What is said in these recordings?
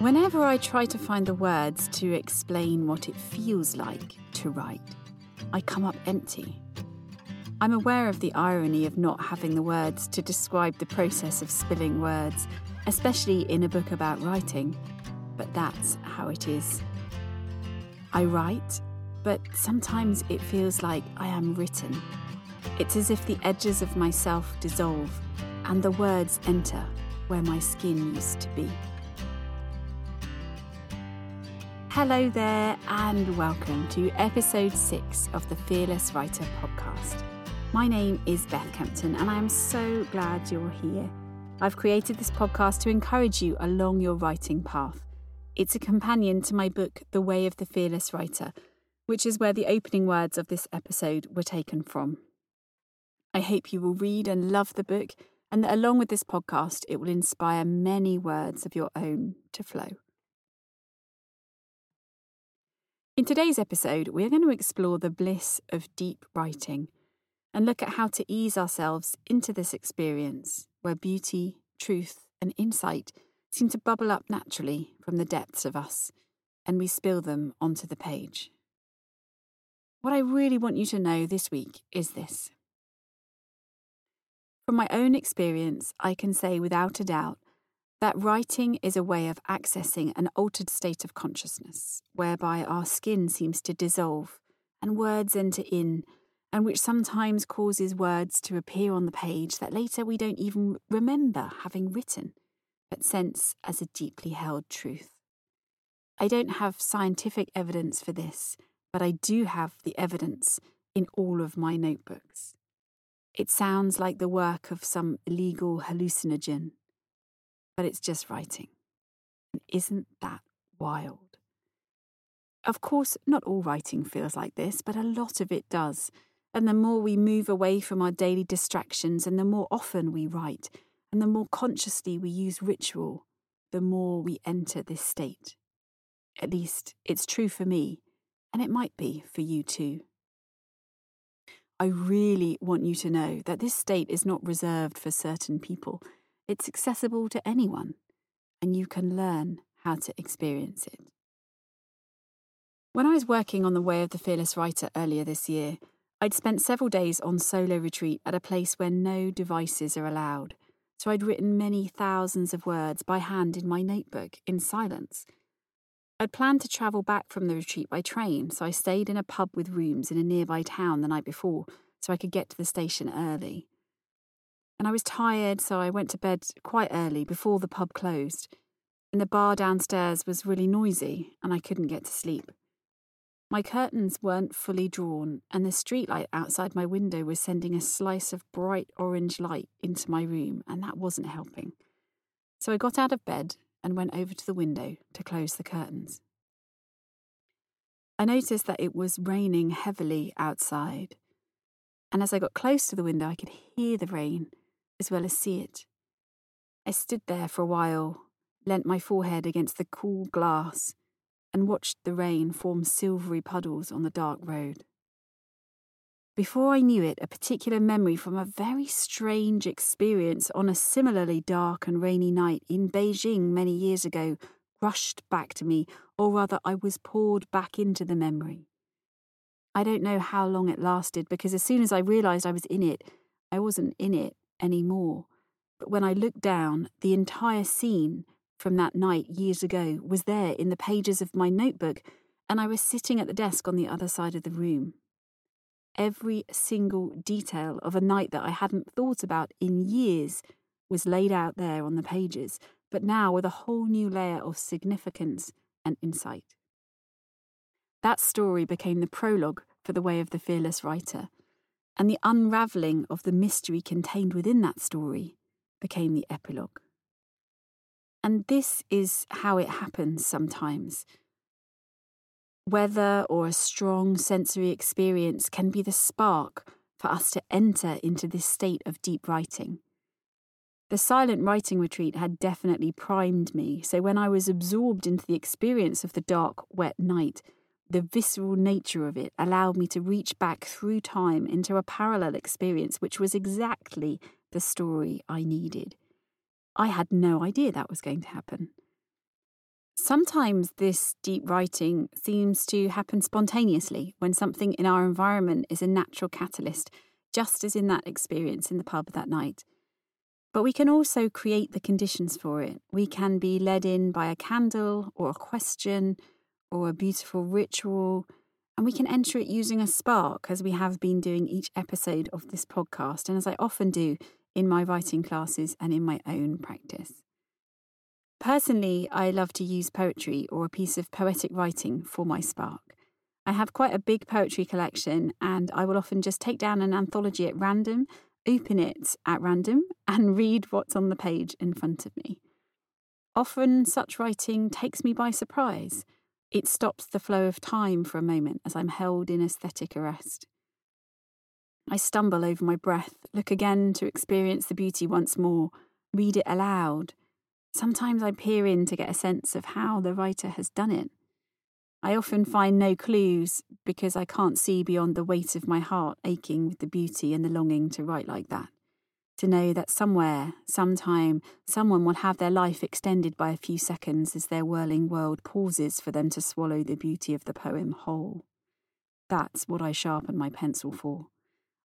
Whenever I try to find the words to explain what it feels like to write, I come up empty. I'm aware of the irony of not having the words to describe the process of spilling words, especially in a book about writing, but that's how it is. I write, but sometimes it feels like I am written. It's as if the edges of myself dissolve and the words enter where my skin used to be. Hello there, and welcome to episode six of the Fearless Writer podcast. My name is Beth Kempton, and I am so glad you're here. I've created this podcast to encourage you along your writing path. It's a companion to my book, The Way of the Fearless Writer, which is where the opening words of this episode were taken from. I hope you will read and love the book, and that along with this podcast, it will inspire many words of your own to flow. In today's episode, we're going to explore the bliss of deep writing and look at how to ease ourselves into this experience where beauty, truth, and insight seem to bubble up naturally from the depths of us and we spill them onto the page. What I really want you to know this week is this. From my own experience, I can say without a doubt that writing is a way of accessing an altered state of consciousness, whereby our skin seems to dissolve and words enter in and which sometimes causes words to appear on the page that later we don't even remember having written, but sense as a deeply held truth. I don't have scientific evidence for this, but I do have the evidence in all of my notebooks. It sounds like the work of some illegal hallucinogen, but it's just writing. And isn't that wild? Of course, not all writing feels like this, but a lot of it does. And the more we move away from our daily distractions and the more often we write, and the more consciously we use ritual, the more we enter this state. At least, it's true for me, and it might be for you too. I really want you to know that this state is not reserved for certain people. It's accessible to anyone, and you can learn how to experience it. When I was working on The Way of the Fearless Writer earlier this year, I'd spent several days on solo retreat at a place where no devices are allowed, so I'd written many thousands of words by hand in my notebook in silence. I'd planned to travel back from the retreat by train, so I stayed in a pub with rooms in a nearby town the night before so I could get to the station early. And I was tired, so I went to bed quite early before the pub closed. And the bar downstairs was really noisy, and I couldn't get to sleep. My curtains weren't fully drawn, and the streetlight outside my window was sending a slice of bright orange light into my room, and that wasn't helping. So I got out of bed and went over to the window to close the curtains. I noticed that it was raining heavily outside, and as I got close to the window, I could hear the rain as well as see it. I stood there for a while, leant my forehead against the cool glass, and watched the rain form silvery puddles on the dark road. Before I knew it, a particular memory from a very strange experience on a similarly dark and rainy night in Beijing many years ago rushed back to me, or rather, I was poured back into the memory. I don't know how long it lasted because as soon as I realised I was in it, I wasn't in it anymore. But when I looked down, the entire scene from that night years ago was there in the pages of my notebook, and I was sitting at the desk on the other side of the room. Every single detail of a night that I hadn't thought about in years was laid out there on the pages, but now with a whole new layer of significance and insight. That story became the prologue for The Way of the Fearless Writer, and the unravelling of the mystery contained within that story became the epilogue. And this is how it happens sometimes. Weather or a strong sensory experience can be the spark for us to enter into this state of deep writing. The silent writing retreat had definitely primed me, so when I was absorbed into the experience of the dark, wet night, the visceral nature of it allowed me to reach back through time into a parallel experience, which was exactly the story I needed. I had no idea that was going to happen. Sometimes this deep writing seems to happen spontaneously when something in our environment is a natural catalyst, just as in that experience in the pub that night. But we can also create the conditions for it. We can be led in by a candle or a question or a beautiful ritual, and we can enter it using a spark, as we have been doing each episode of this podcast, and as I often do in my writing classes and in my own practice. Personally, I love to use poetry or a piece of poetic writing for my spark. I have quite a big poetry collection, and I will often just take down an anthology at random, open it at random, and read what's on the page in front of me. Often, such writing takes me by surprise. It stops the flow of time for a moment as I'm held in aesthetic arrest. I stumble over my breath, look again to experience the beauty once more, read it aloud Sometimes I peer in to get a sense of how the writer has done it. I often find no clues because I can't see beyond the weight of my heart aching with the beauty and the longing to write like that. To know that somewhere, sometime, someone will have their life extended by a few seconds as their whirling world pauses for them to swallow the beauty of the poem whole. That's what I sharpen my pencil for.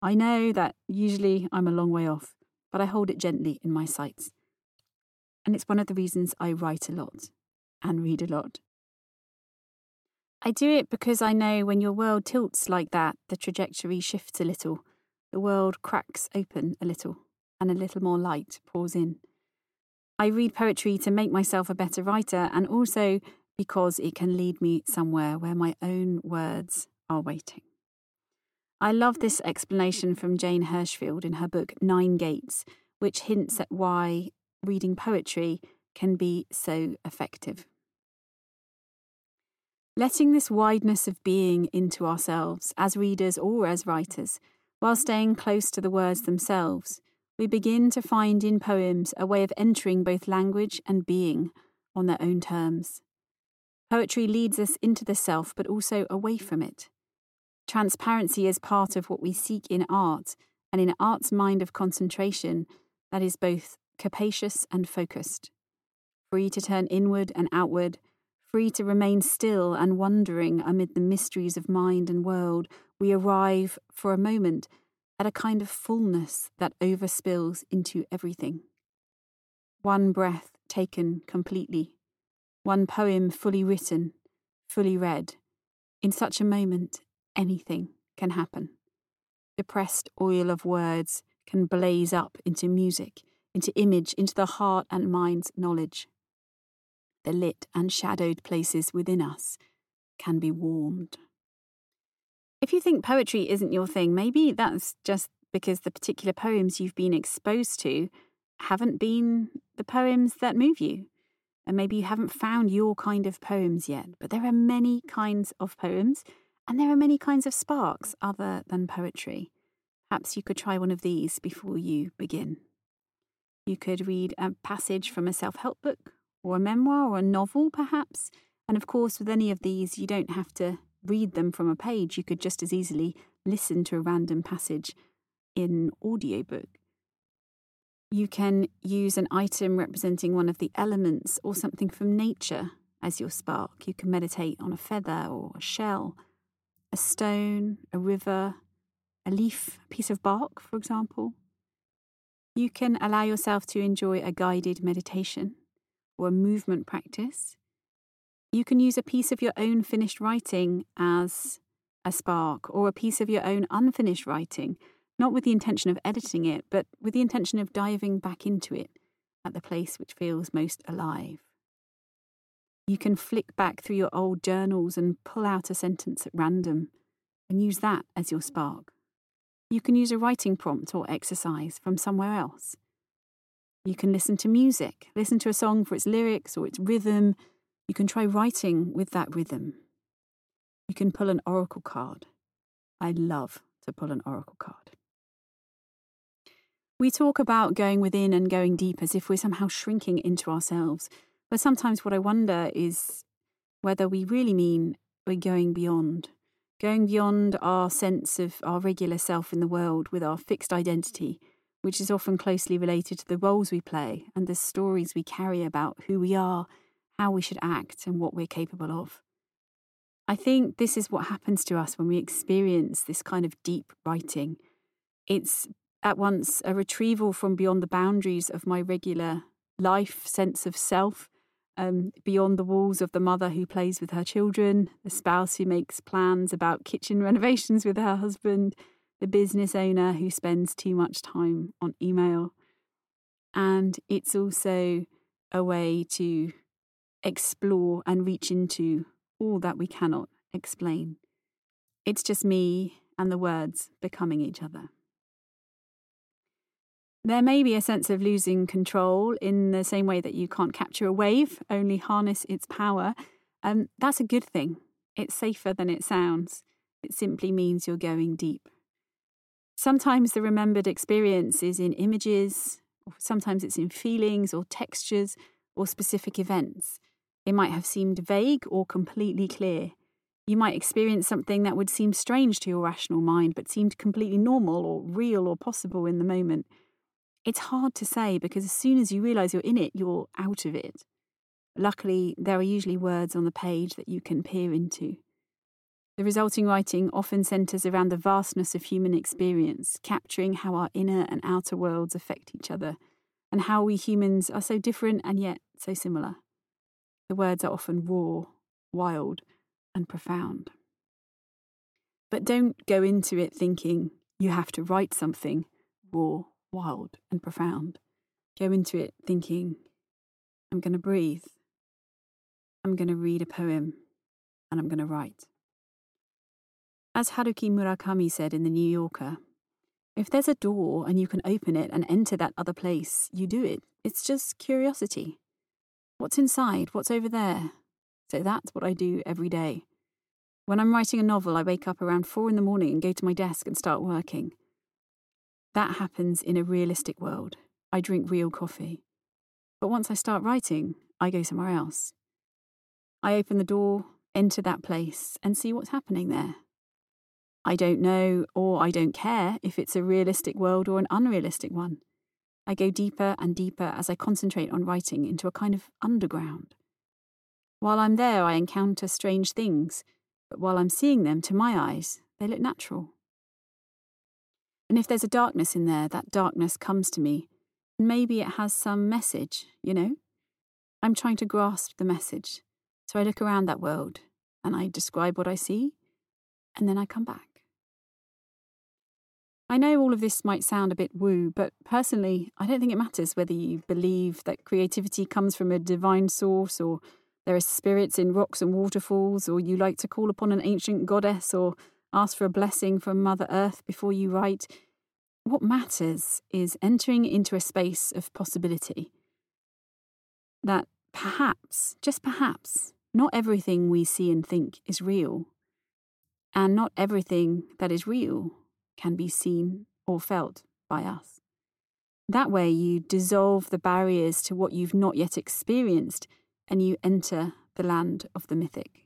I know that usually I'm a long way off, but I hold it gently in my sights and it's one of the reasons I write a lot and read a lot. I do it because I know when your world tilts like that, the trajectory shifts a little, the world cracks open a little, and a little more light pours in. I read poetry to make myself a better writer and also because it can lead me somewhere where my own words are waiting. I love this explanation from Jane Hirshfield in her book Nine Gates, which hints at why reading poetry can be so effective. Letting this wideness of being into ourselves, as readers or as writers, while staying close to the words themselves, we begin to find in poems a way of entering both language and being on their own terms. Poetry leads us into the self, but also away from it. Transparency is part of what we seek in art, and in art's mind of concentration, that is both capacious and focused, free to turn inward and outward, free to remain still and wondering amid the mysteries of mind and world, we arrive, for a moment, at a kind of fullness that overspills into everything. One breath taken completely, one poem fully written, fully read. In such a moment, anything can happen. The pressed oil of words can blaze up into music into image, into the heart and mind's knowledge. The lit and shadowed places within us can be warmed. If you think poetry isn't your thing, maybe that's just because the particular poems you've been exposed to haven't been the poems that move you. And maybe you haven't found your kind of poems yet, but there are many kinds of poems and there are many kinds of sparks other than poetry. Perhaps you could try one of these before you begin. You could read a passage from a self help book, or a memoir, or a novel, perhaps. And of course, with any of these, you don't have to read them from a page. You could just as easily listen to a random passage in audiobook. You can use an item representing one of the elements or something from nature as your spark. You can meditate on a feather or a shell, a stone, a river, a leaf, a piece of bark, for example. You can allow yourself to enjoy a guided meditation or a movement practice. You can use a piece of your own finished writing as a spark or a piece of your own unfinished writing, not with the intention of editing it, but with the intention of diving back into it at the place which feels most alive. You can flick back through your old journals and pull out a sentence at random and use that as your spark. You can use a writing prompt or exercise from somewhere else. You can listen to music, listen to a song for its lyrics or its rhythm. You can try writing with that rhythm. You can pull an oracle card. I love to pull an oracle card. We talk about going within and going deep as if we're somehow shrinking into ourselves, but sometimes what I wonder is whether we really mean we're going beyond going beyond our sense of our regular self in the world with our fixed identity, which is often closely related to the roles we play and the stories we carry about who we are, how we should act, and what we're capable of. I think this is what happens to us when we experience this kind of deep writing. It's at once a retrieval from beyond the boundaries of my regular life sense of self, um, beyond the walls of the mother who plays with her children, the spouse who makes plans about kitchen renovations with her husband, the business owner who spends too much time on email. And it's also a way to explore and reach into all that we cannot explain. It's just me and the words becoming each other. There may be a sense of losing control in the same way that you can't capture a wave, only harness its power. Um, that's a good thing. It's safer than it sounds. It simply means you're going deep. Sometimes the remembered experience is in images, sometimes it's in feelings or textures or specific events. It might have seemed vague or completely clear. You might experience something that would seem strange to your rational mind, but seemed completely normal or real or possible in the moment. It's hard to say because as soon as you realise you're in it, you're out of it. Luckily, there are usually words on the page that you can peer into. The resulting writing often centres around the vastness of human experience, capturing how our inner and outer worlds affect each other, and how we humans are so different and yet so similar. The words are often raw, wild, and profound. But don't go into it thinking you have to write something raw, wild, and profound. Go into it thinking, I'm going to breathe, I'm going to read a poem, and I'm going to write. As Haruki Murakami said in The New Yorker, if there's a door and you can open it and enter that other place, you do it. It's just curiosity. What's inside? What's over there? So that's what I do every day. When I'm writing a novel, I wake up around four in the morning and go to my desk and start working. That happens in a realistic world. I drink real coffee. But once I start writing, I go somewhere else. I open the door, enter that place, and see what's happening there. I don't know or I don't care if it's a realistic world or an unrealistic one. I go deeper and deeper as I concentrate on writing into a kind of underground. While I'm there, I encounter strange things, but while I'm seeing them, to my eyes, they look natural. And if there's a darkness in there, that darkness comes to me, and maybe it has some message, you know? I'm trying to grasp the message, so I look around that world and I describe what I see, and then I come back. I know all of this might sound a bit woo, but personally, I don't think it matters whether you believe that creativity comes from a divine source, or there are spirits in rocks and waterfalls, or you like to call upon an ancient goddess, or ask for a blessing from Mother Earth before you write. What matters is entering into a space of possibility. That perhaps, just perhaps, not everything we see and think is real. And not everything that is real can be seen or felt by us. That way, you dissolve the barriers to what you've not yet experienced and you enter the land of the mythic.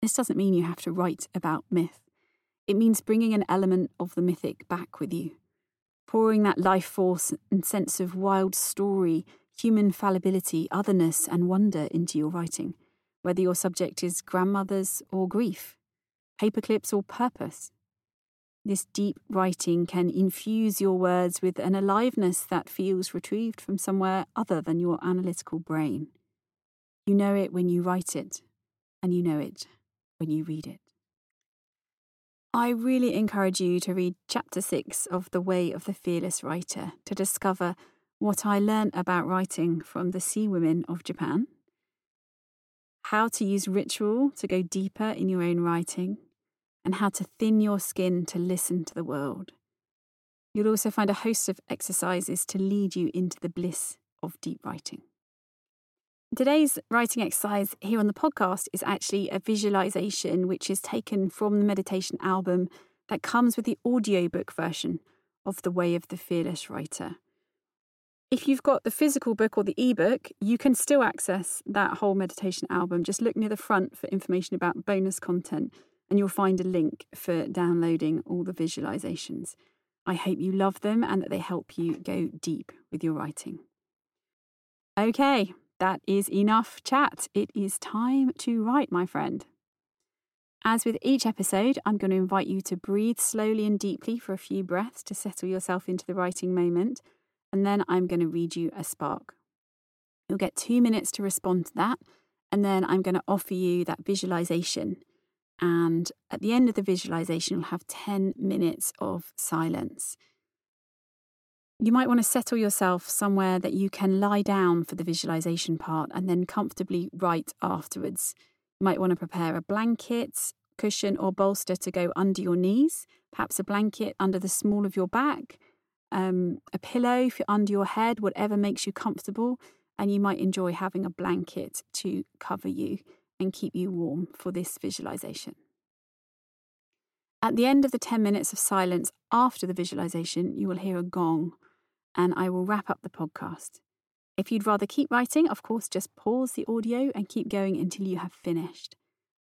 This doesn't mean you have to write about myth. It means bringing an element of the mythic back with you, pouring that life force and sense of wild story, human fallibility, otherness, and wonder into your writing, whether your subject is grandmothers or grief, paperclips or purpose, this deep writing can infuse your words with an aliveness that feels retrieved from somewhere other than your analytical brain. You know it when you write it, and you know it when you read it. I really encourage you to read chapter six of The Way of the Fearless Writer to discover what I learned about writing from the sea women of Japan, how to use ritual to go deeper in your own writing and how to thin your skin to listen to the world. You'll also find a host of exercises to lead you into the bliss of deep writing. Today's writing exercise here on the podcast is actually a visualization which is taken from the meditation album that comes with the audiobook version of The Way of the Fearless Writer. If you've got the physical book or the ebook, you can still access that whole meditation album. Just look near the front for information about bonus content and you'll find a link for downloading all the visualizations. I hope you love them and that they help you go deep with your writing. Okay, that is enough chat. It is time to write, my friend. As with each episode, I'm going to invite you to breathe slowly and deeply for a few breaths to settle yourself into the writing moment, and then I'm going to read you a spark. You'll get two minutes to respond to that, and then I'm going to offer you that visualization. And at the end of the visualization, you'll have 10 minutes of silence. You might want to settle yourself somewhere that you can lie down for the visualization part and then comfortably write afterwards. You might want to prepare a blanket, cushion, or bolster to go under your knees, perhaps a blanket under the small of your back, um, a pillow if you're under your head, whatever makes you comfortable. And you might enjoy having a blanket to cover you and keep you warm for this visualization. At the end of the 10 minutes of silence after the visualization, you will hear a gong and I will wrap up the podcast. If you'd rather keep writing, of course, just pause the audio and keep going until you have finished.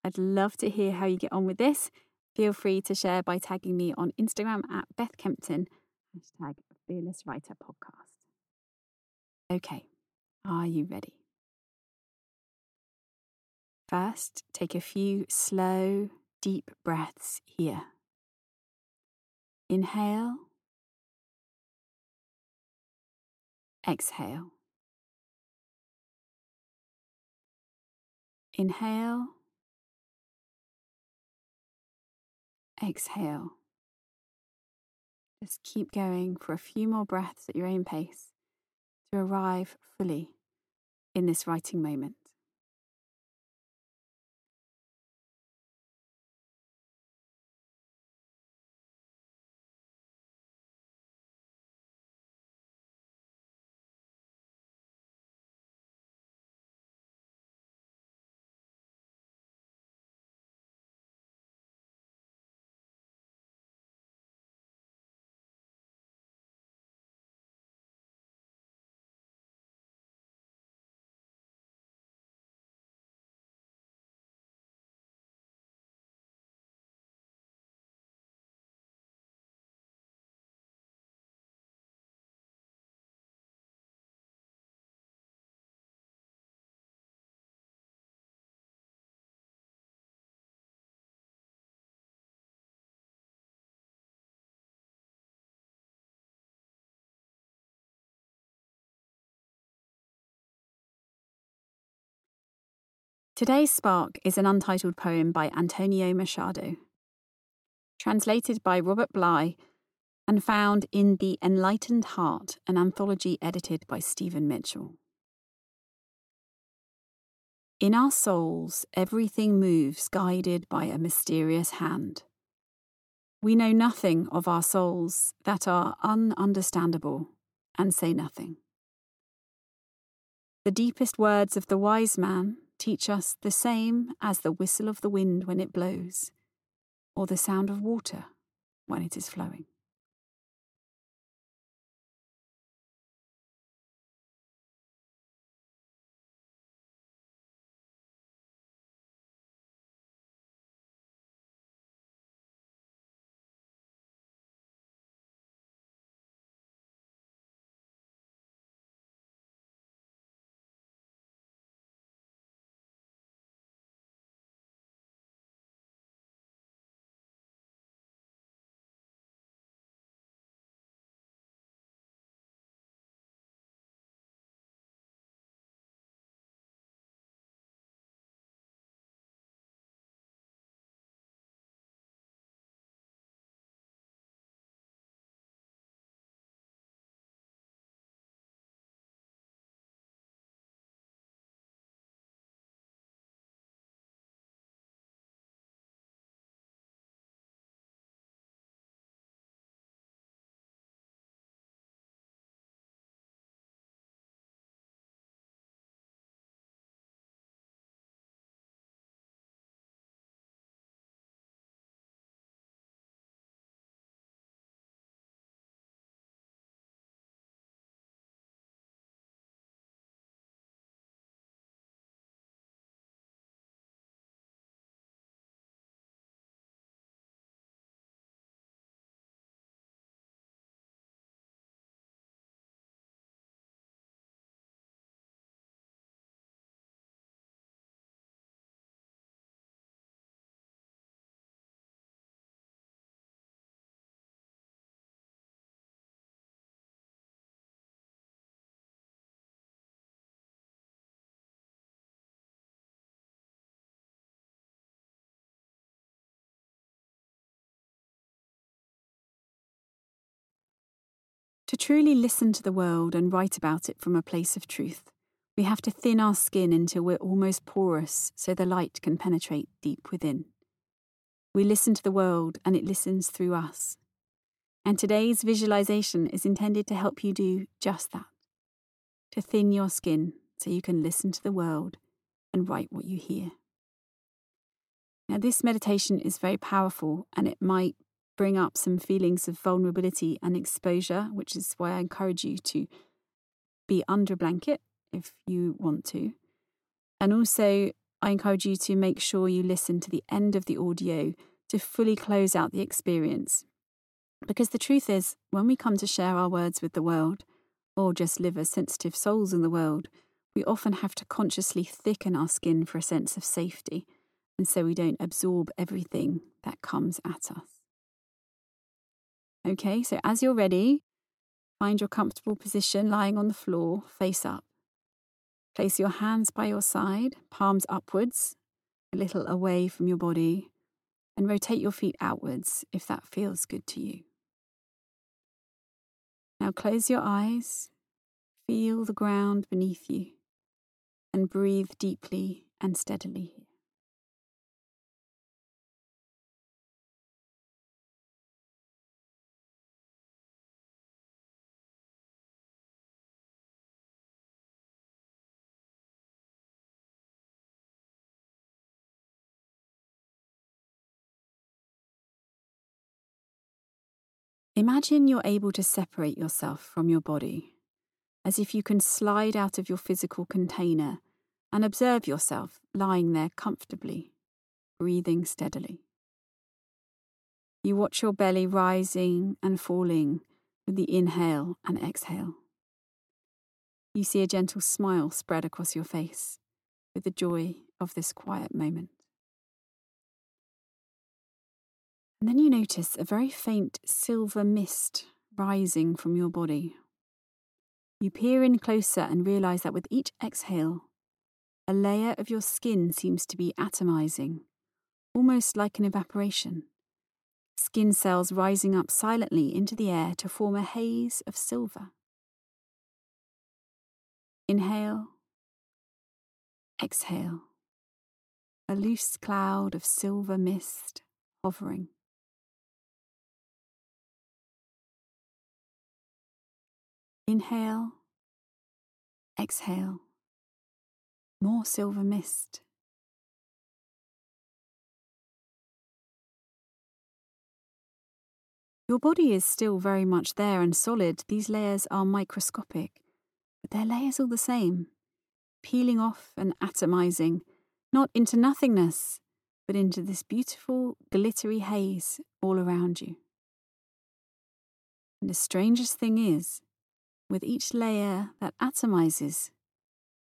I'd love to hear how you get on with this. Feel free to share by tagging me on Instagram at Beth Kempton, hashtag Fearless Writer Podcast. Okay, are you ready? First, take a few slow, deep breaths here. Inhale Exhale. Inhale. Exhale. Just keep going for a few more breaths at your own pace to arrive fully in this writing moment. Today's Spark is an untitled poem by Antonio Machado, translated by Robert Bly and found in The Enlightened Heart, an anthology edited by Stephen Mitchell. In our souls, everything moves guided by a mysterious hand. We know nothing of our souls that are ununderstandable and say nothing. The deepest words of the wise man teach us the same as the whistle of the wind when it blows, or the sound of water when it is flowing. To truly listen to the world and write about it from a place of truth, we have to thin our skin until we're almost porous so the light can penetrate deep within. We listen to the world and it listens through us. And today's visualization is intended to help you do just that to thin your skin so you can listen to the world and write what you hear. Now, this meditation is very powerful and it might bring up some feelings of vulnerability and exposure, which is why I encourage you to be under a blanket if you want to. And also, I encourage you to make sure you listen to the end of the audio to fully close out the experience. Because the truth is, when we come to share our words with the world, or just live as sensitive souls in the world, we often have to consciously thicken our skin for a sense of safety, and so we don't absorb everything that comes at us. Okay, so as you're ready, find your comfortable position lying on the floor, face up. Place your hands by your side, palms upwards, a little away from your body, and rotate your feet outwards if that feels good to you. Now close your eyes, feel the ground beneath you, and breathe deeply and steadily. Imagine you're able to separate yourself from your body, as if you can slide out of your physical container and observe yourself lying there comfortably, breathing steadily. You watch your belly rising and falling with the inhale and exhale. You see a gentle smile spread across your face with the joy of this quiet moment. And then you notice a very faint silver mist rising from your body. You peer in closer and realize that with each exhale, a layer of your skin seems to be atomizing, almost like an evaporation. Skin cells rising up silently into the air to form a haze of silver. Inhale, exhale, a loose cloud of silver mist hovering. Inhale, exhale, more silver mist. Your body is still very much there and solid. These layers are microscopic, but they're layers all the same, peeling off and atomizing, not into nothingness, but into this beautiful, glittery haze all around you. And the strangest thing is, with each layer that atomizes,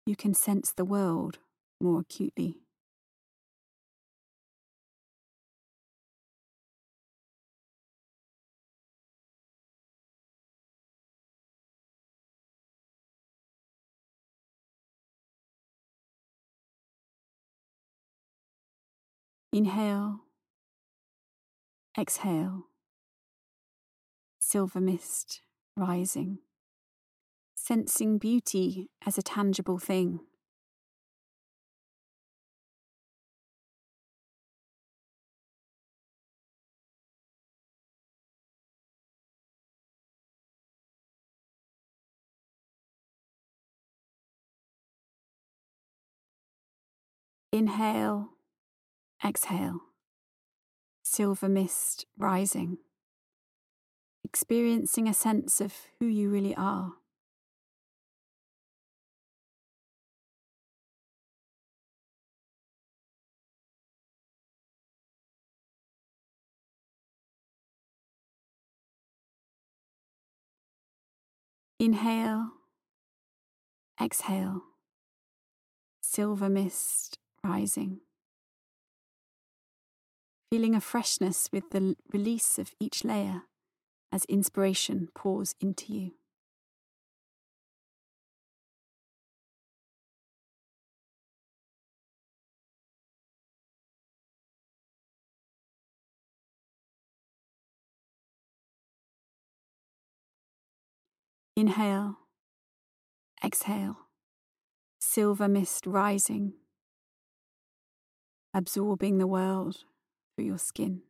you can sense the world more acutely. Inhale, exhale, silver mist rising sensing beauty as a tangible thing. Inhale, exhale, silver mist rising, experiencing a sense of who you really are. Inhale, exhale, silver mist rising. Feeling a freshness with the release of each layer as inspiration pours into you. Inhale, exhale, silver mist rising, absorbing the world through your skin.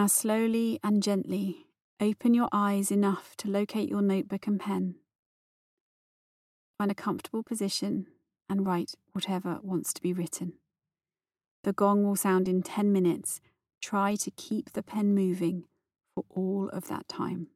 Now, slowly and gently, open your eyes enough to locate your notebook and pen. Find a comfortable position and write whatever wants to be written. The gong will sound in 10 minutes. Try to keep the pen moving for all of that time.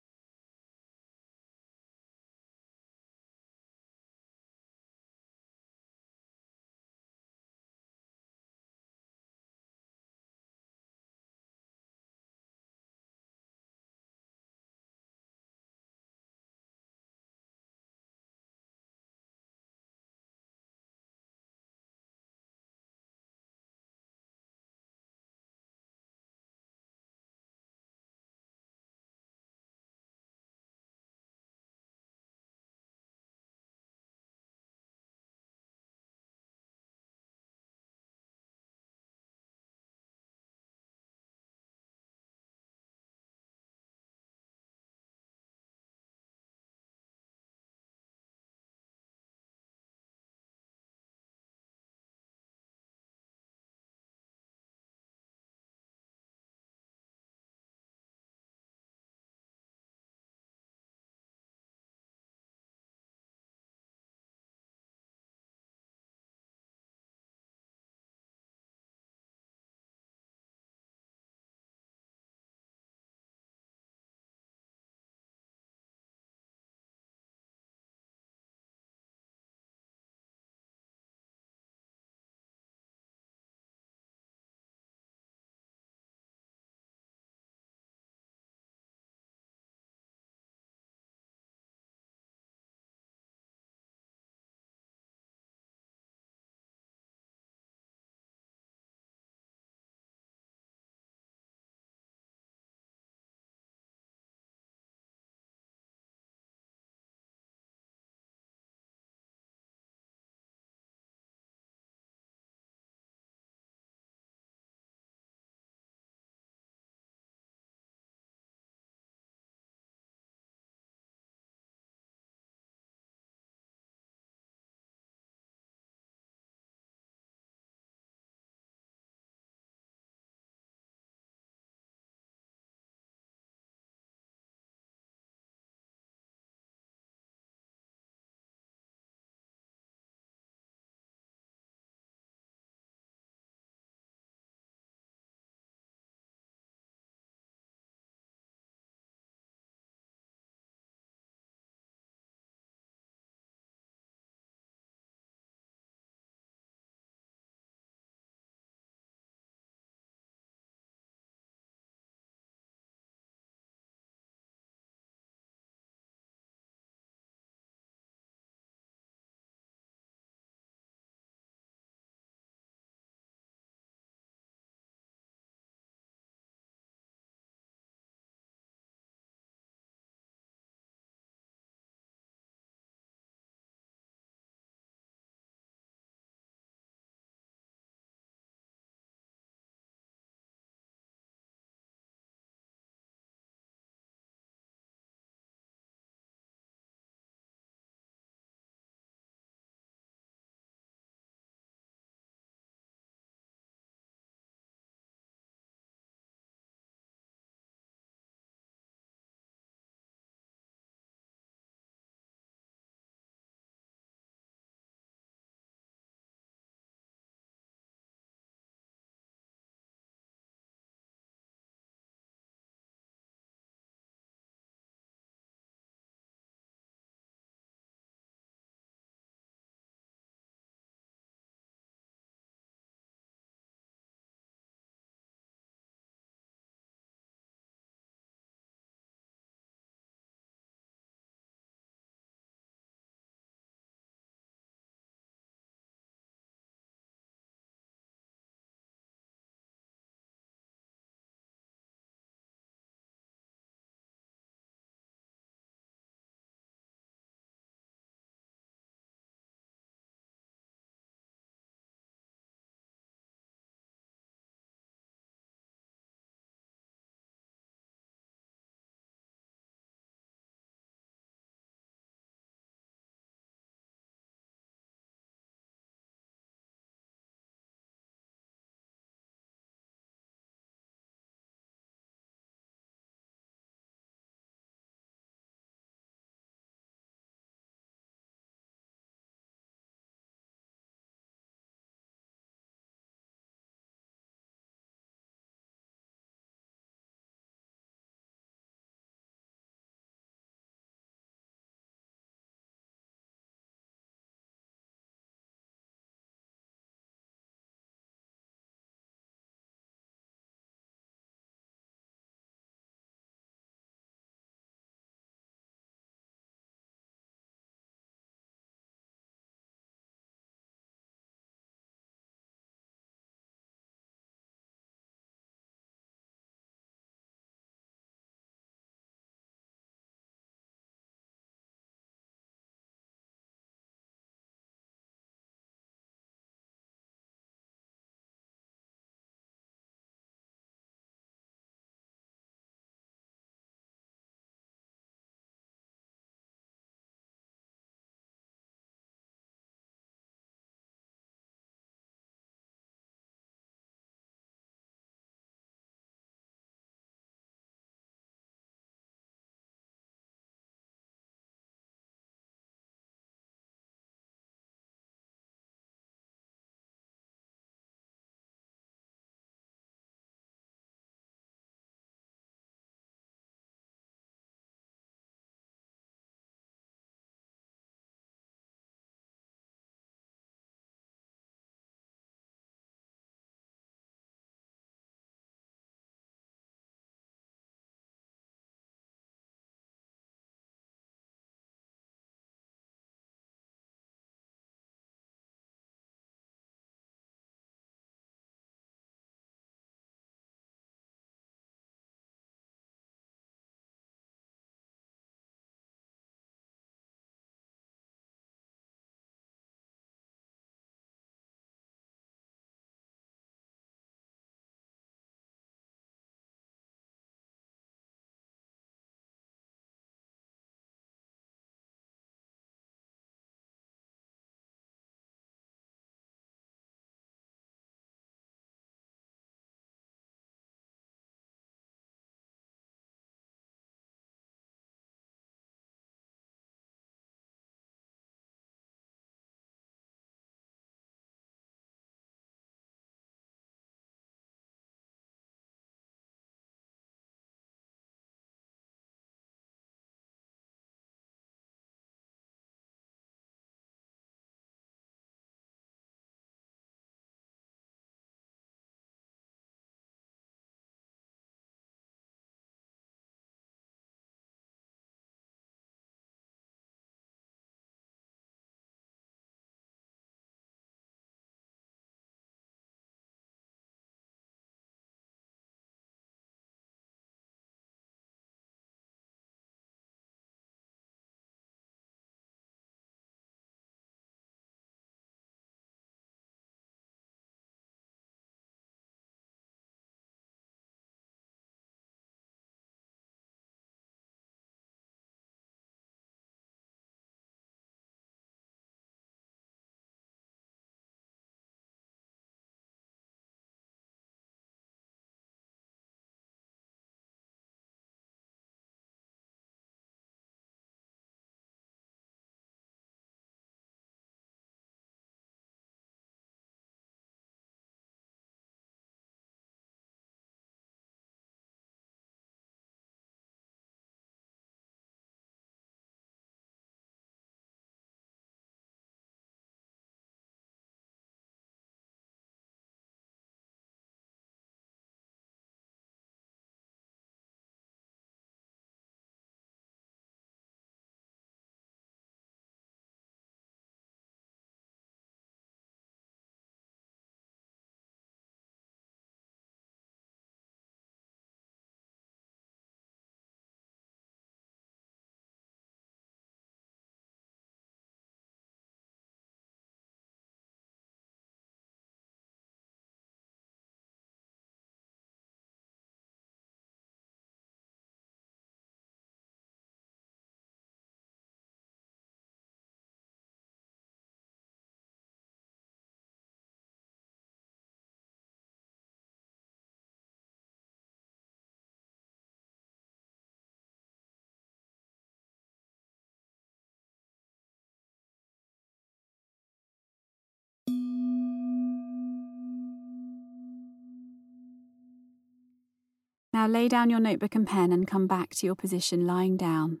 Now lay down your notebook and pen and come back to your position lying down,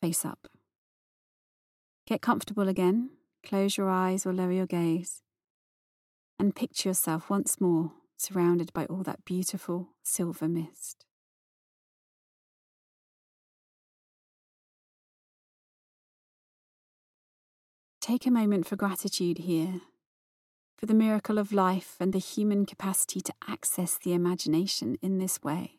face up. Get comfortable again, close your eyes or lower your gaze, and picture yourself once more surrounded by all that beautiful silver mist. Take a moment for gratitude here, for the miracle of life and the human capacity to access the imagination in this way.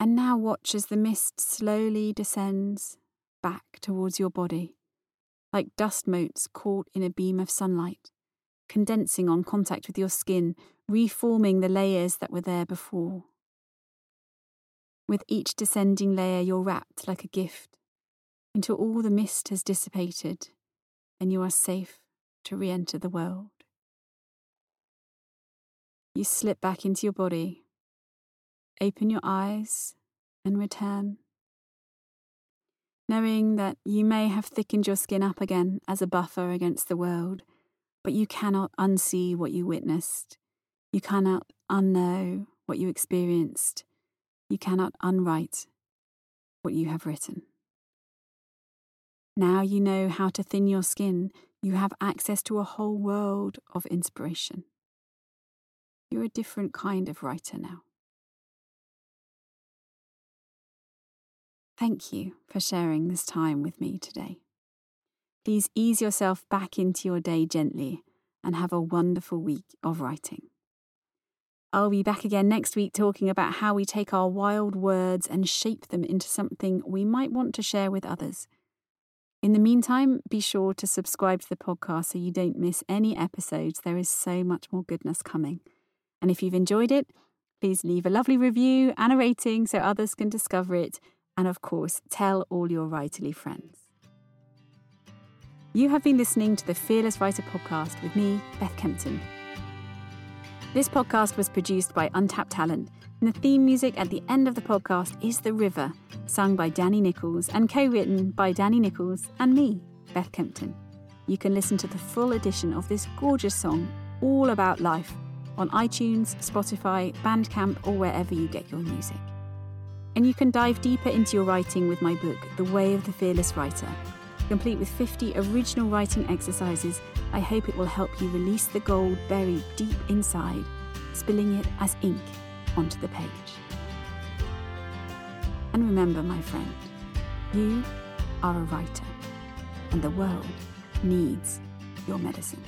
And now watch as the mist slowly descends back towards your body, like dust motes caught in a beam of sunlight, condensing on contact with your skin, reforming the layers that were there before. With each descending layer, you're wrapped like a gift until all the mist has dissipated and you are safe to re enter the world. You slip back into your body Open your eyes and return. Knowing that you may have thickened your skin up again as a buffer against the world, but you cannot unsee what you witnessed. You cannot unknow what you experienced. You cannot unwrite what you have written. Now you know how to thin your skin. You have access to a whole world of inspiration. You're a different kind of writer now. Thank you for sharing this time with me today. Please ease yourself back into your day gently and have a wonderful week of writing. I'll be back again next week talking about how we take our wild words and shape them into something we might want to share with others. In the meantime, be sure to subscribe to the podcast so you don't miss any episodes. There is so much more goodness coming. And if you've enjoyed it, please leave a lovely review and a rating so others can discover it and of course, tell all your writerly friends. You have been listening to the Fearless Writer podcast with me, Beth Kempton. This podcast was produced by Untapped Talent, and the theme music at the end of the podcast is The River, sung by Danni Nicholls and co written by Danni Nicholls and me, Beth Kempton. You can listen to the full edition of this gorgeous song, all about life, on iTunes, Spotify, Bandcamp, or wherever you get your music. And you can dive deeper into your writing with my book, The Way of the Fearless Writer. Complete with 50 original writing exercises, I hope it will help you release the gold buried deep inside, spilling it as ink onto the page. And remember, my friend, you are a writer, and the world needs your medicine.